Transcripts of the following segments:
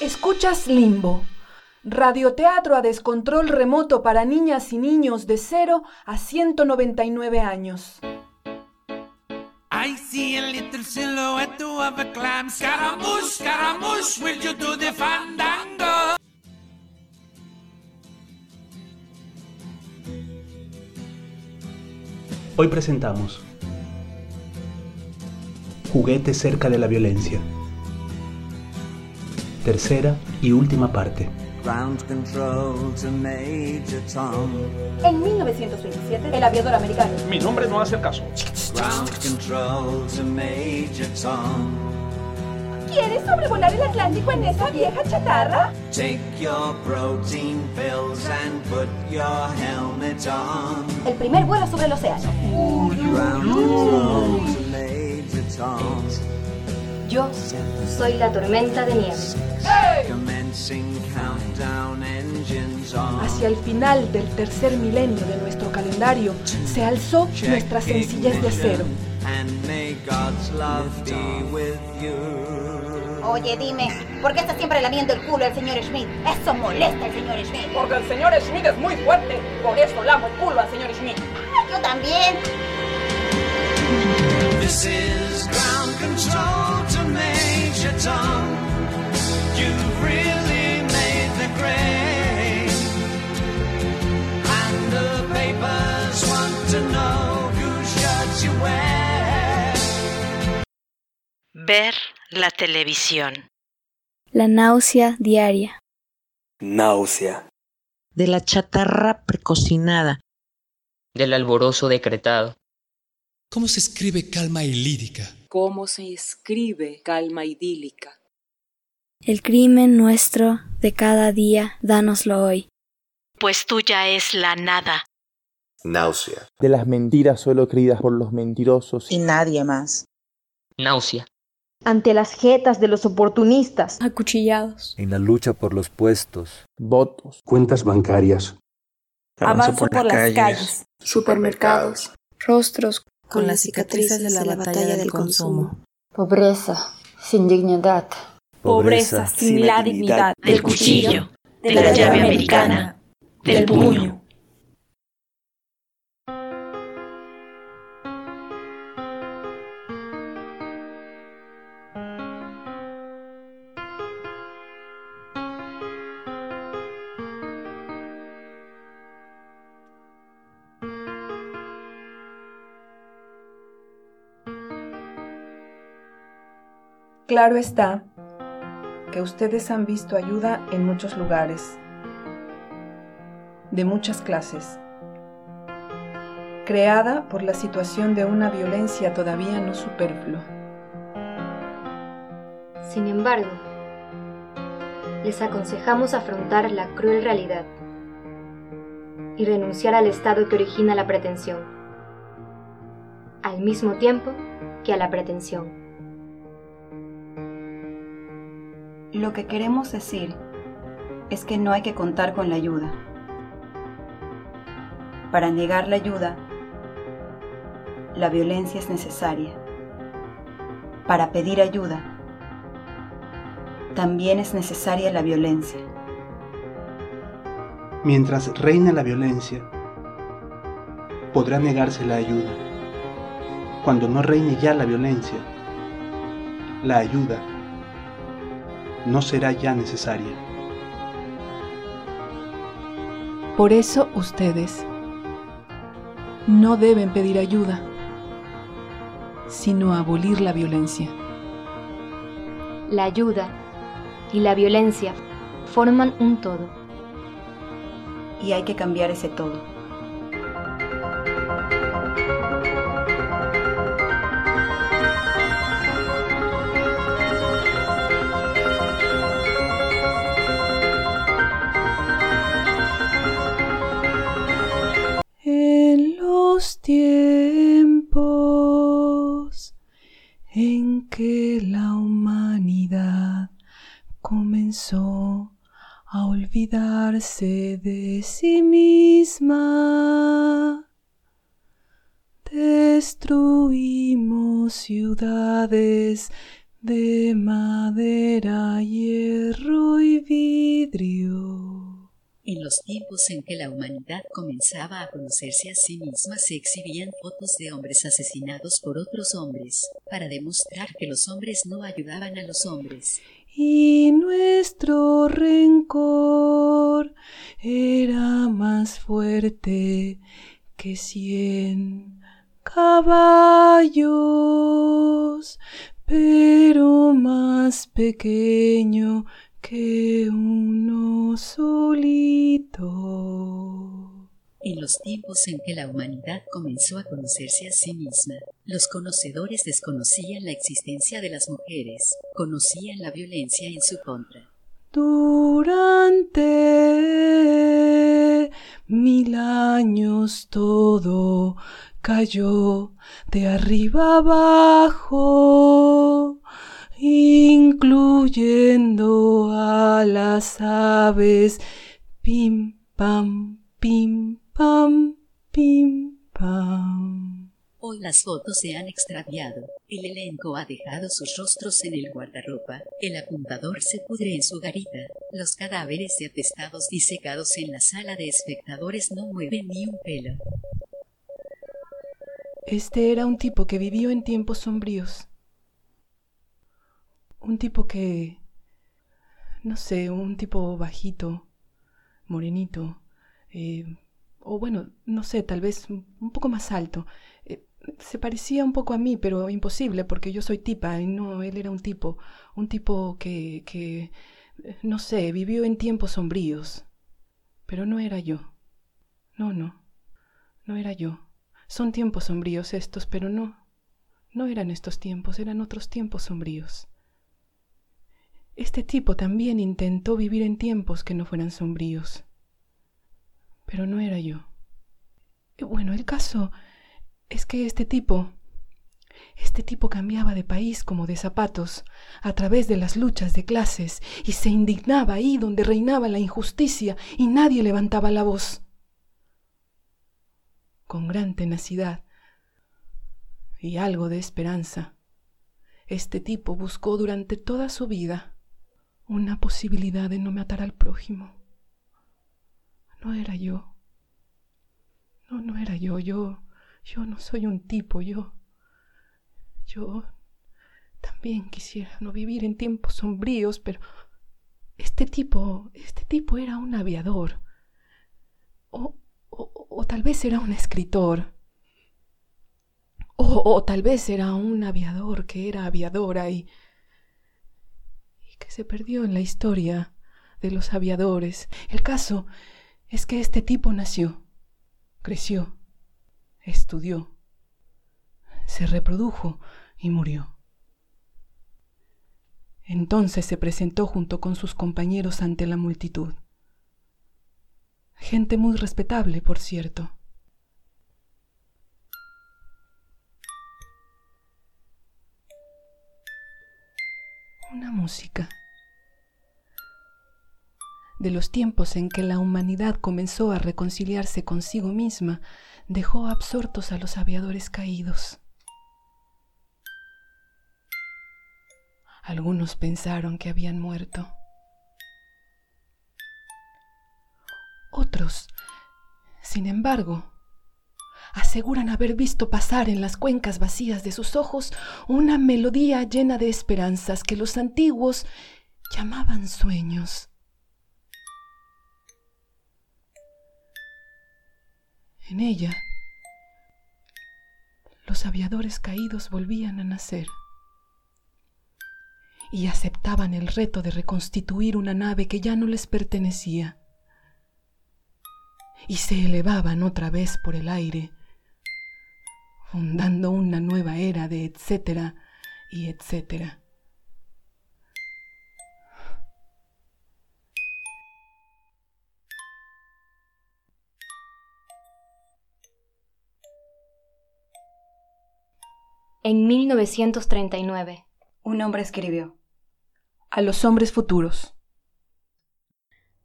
Escuchas Limbo, radioteatro a descontrol remoto para niñas y niños de 0 a 199 años. I see a little silhouette of a clam. Scaramouche, Scaramouche, will you do the fandango? Hoy presentamos Juguete cerca de la violencia. Tercera y última parte. Ground control to Major Tom. En 1927, el aviador americano. Mi nombre no hace caso. Ground control to Major Tom. ¿Quieres sobrevolar el Atlántico en esa vieja chatarra? Take your protein pills and put your helmet on. El primer vuelo sobre el océano. Yo soy la tormenta de nieve. Commencing countdown engines on. Hacia el final del tercer milenio de nuestro calendario se alzó nuestra sencillez de acero. And may God's love be with you. Oye, dime, ¿por qué está siempre lamiendo el culo al señor Schmidt? Eso molesta al señor Schmidt. Porque el señor Schmidt es muy fuerte. Por eso lamo el culo al señor Schmidt. Ah, yo también. This is ground control to Major Tom. You've really made the grade. And the papers want to know whose you wear. Ver la televisión. La náusea diaria. Náusea. De la chatarra precocinada. Del alborozo decretado. ¿Cómo se escribe calma y lírica? ¿Cómo se escribe calma idílica? El crimen nuestro de cada día, dánoslo hoy. Pues tuya es la nada. Náusea. De las mentiras solo creídas por los mentirosos y nadie más. Náusea. Ante las jetas de los oportunistas. Acuchillados. En la lucha por los puestos. Votos. Cuentas bancarias. Avanzo, por, por las calles. calles. Supermercados. Rostros con las cicatrices de la, batalla del consumo. Pobreza sin dignidad. Pobreza sin la dignidad. Del cuchillo, de la llave americana, del puño. Claro está que ustedes han visto ayuda en muchos lugares, de muchas clases, creada por la situación de una violencia todavía no superflua. Sin embargo, les aconsejamos afrontar la cruel realidad y renunciar al estado que origina la pretensión, al mismo tiempo que a la pretensión. Lo que queremos decir es que no hay que contar con la ayuda. Para negar la ayuda, la violencia es necesaria. Para pedir ayuda, también es necesaria la violencia. Mientras reina la violencia, podrá negarse la ayuda. Cuando no reine ya la violencia, la ayuda no será ya necesaria. Por eso ustedes no deben pedir ayuda, sino abolir la violencia. La ayuda y la violencia forman un todo. Y hay que cambiar ese todo. Olvidarse de sí misma, destruimos ciudades, de madera, hierro y vidrio. En los tiempos en que la humanidad comenzaba a conocerse a sí misma, se exhibían fotos de hombres asesinados por otros hombres, para demostrar que los hombres no ayudaban a los hombres. Y nuestro rencor era más fuerte que cien caballos, pero más pequeño que uno solito. En los tiempos en que la humanidad comenzó a conocerse a sí misma, los conocedores desconocían la existencia de las mujeres, conocían la violencia en su contra. Durante mil años todo cayó de arriba abajo, incluyendo a las aves. Pim, pam, pim, pam, pim, pam. Hoy las fotos se han extraviado, el elenco ha dejado sus rostros en el guardarropa, el apuntador se pudre en su garita, los cadáveres de atestados disecados en la sala de espectadores no mueven ni un pelo. Este era un tipo que vivió en tiempos sombríos. Un tipo que... no sé, un tipo bajito, morenito, eh, o bueno, no sé, tal vez un poco más alto. Eh, se parecía un poco a mí, pero imposible, porque yo soy tipa y no, él era un tipo, un tipo que, que, no sé, vivió en tiempos sombríos. Pero no era yo. No, no, no era yo. Son tiempos sombríos estos, pero no, no eran estos tiempos, eran otros tiempos sombríos. Este tipo también intentó vivir en tiempos que no fueran sombríos, pero no era yo. Y bueno, el caso es que este tipo, este tipo cambiaba de país como de zapatos a través de las luchas de clases y se indignaba ahí donde reinaba la injusticia y nadie levantaba la voz. Con gran tenacidad y algo de esperanza, este tipo buscó durante toda su vida una posibilidad de no matar al prójimo. No era yo. No, no era yo. Yo yo no soy un tipo, yo... Yo también quisiera no vivir en tiempos sombríos, pero este tipo, este tipo era un aviador. O, o, o tal vez era un escritor. O, o, tal vez era un aviador que era aviadora y, y que se perdió en la historia de los aviadores. El caso es que este tipo nació, creció, estudió, se reprodujo y murió. Entonces se presentó junto con sus compañeros ante la multitud. Gente muy respetable, por cierto. Una música de los tiempos en que la humanidad comenzó a reconciliarse consigo misma, dejó absortos a los aviadores caídos. Algunos pensaron que habían muerto. Otros, sin embargo, aseguran haber visto pasar en las cuencas vacías de sus ojos una melodía llena de esperanzas que los antiguos llamaban sueños. En ella, los aviadores caídos volvían a nacer y aceptaban el reto de reconstituir una nave que ya no les pertenecía y se elevaban otra vez por el aire, fundando una nueva era de etcétera y etcétera. En 1939, un hombre escribió, A los hombres futuros.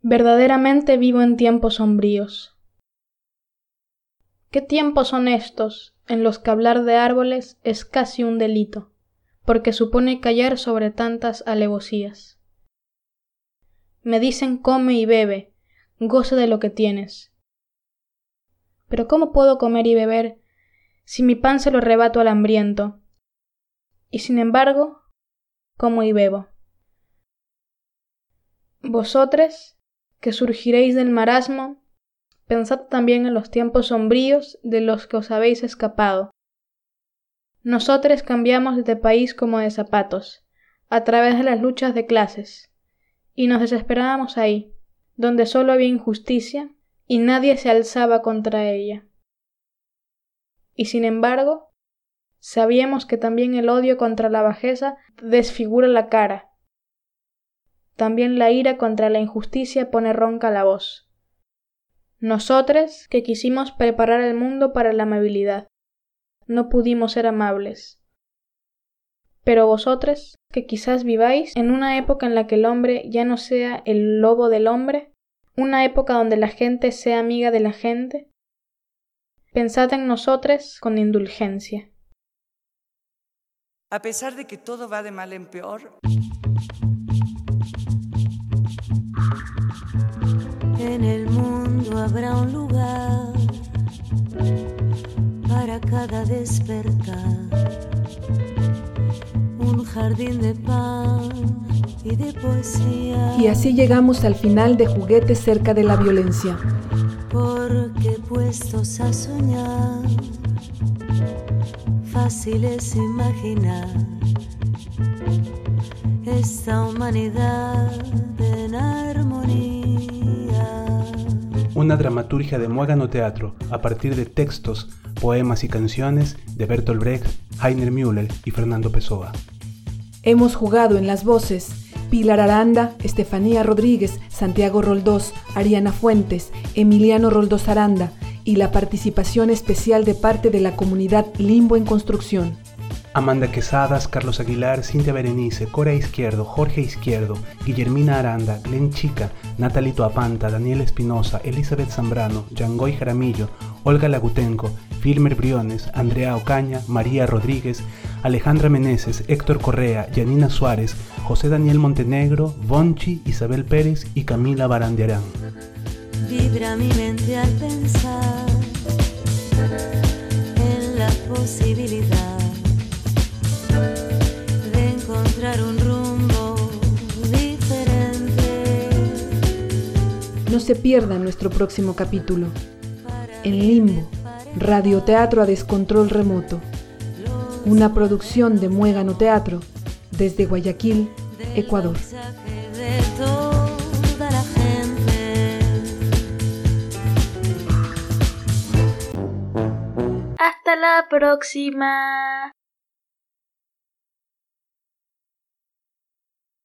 Verdaderamente vivo en tiempos sombríos. ¿Qué tiempos son estos en los que hablar de árboles es casi un delito? porque supone callar sobre tantas alevosías. Me dicen come y bebe, goza de lo que tienes. Pero ¿cómo puedo comer y beber si mi pan se lo arrebato al hambriento? Y sin embargo, como y bebo. Vosotros, que surgiréis del marasmo, pensad también en los tiempos sombríos de los que os habéis escapado. Nosotros cambiamos de país como de zapatos, a través de las luchas de clases, y nos desesperábamos ahí, donde solo había injusticia y nadie se alzaba contra ella. Y sin embargo, sabíamos que también el odio contra la bajeza desfigura la cara. También la ira contra la injusticia pone ronca la voz. Nosotros, que quisimos preparar el mundo para la amabilidad, no pudimos ser amables. Pero vosotros, que quizás viváis en una época en la que el hombre ya no sea el lobo del hombre, una época donde la gente sea amiga de la gente, pensad en nosotros con indulgencia. A pesar de que todo va de mal en peor, en el mundo habrá un lugar para cada despertar, un jardín de pan y de poesía. Y así llegamos al final de Juguetes cerca de la violencia. A soñar, fácil es imaginar esta humanidad en armonía. Una dramaturgia de Muégano Teatro a partir de textos, poemas y canciones de Bertolt Brecht, Heiner Müller y Fernando Pessoa. Hemos jugado en las voces Pilar Aranda, Estefanía Rodríguez, Santiago Roldós, Ariana Fuentes, Emiliano Roldós Aranda y la participación especial de parte de la comunidad Limbo en Construcción. Amanda Quesadas, Carlos Aguilar, Cintia Berenice, Cora Izquierdo, Jorge Izquierdo, Guillermina Aranda, Glenn Chica, Natalito Apanta, Daniel Espinosa, Elizabeth Zambrano, Yangoy Jaramillo, Olga Lagutenco, Filmer Briones, Andrea Ocaña, María Rodríguez, Alejandra Meneses, Héctor Correa, Yanina Suárez, José Daniel Montenegro, Bonchi, Isabel Pérez y Camila Barandiarán. Vibra mi mente al pensar en la posibilidad de encontrar un rumbo diferente. No se pierda nuestro próximo capítulo. En Limbo, radioteatro a descontrol remoto. Una producción de Muégano Teatro desde Guayaquil, Ecuador. La próxima.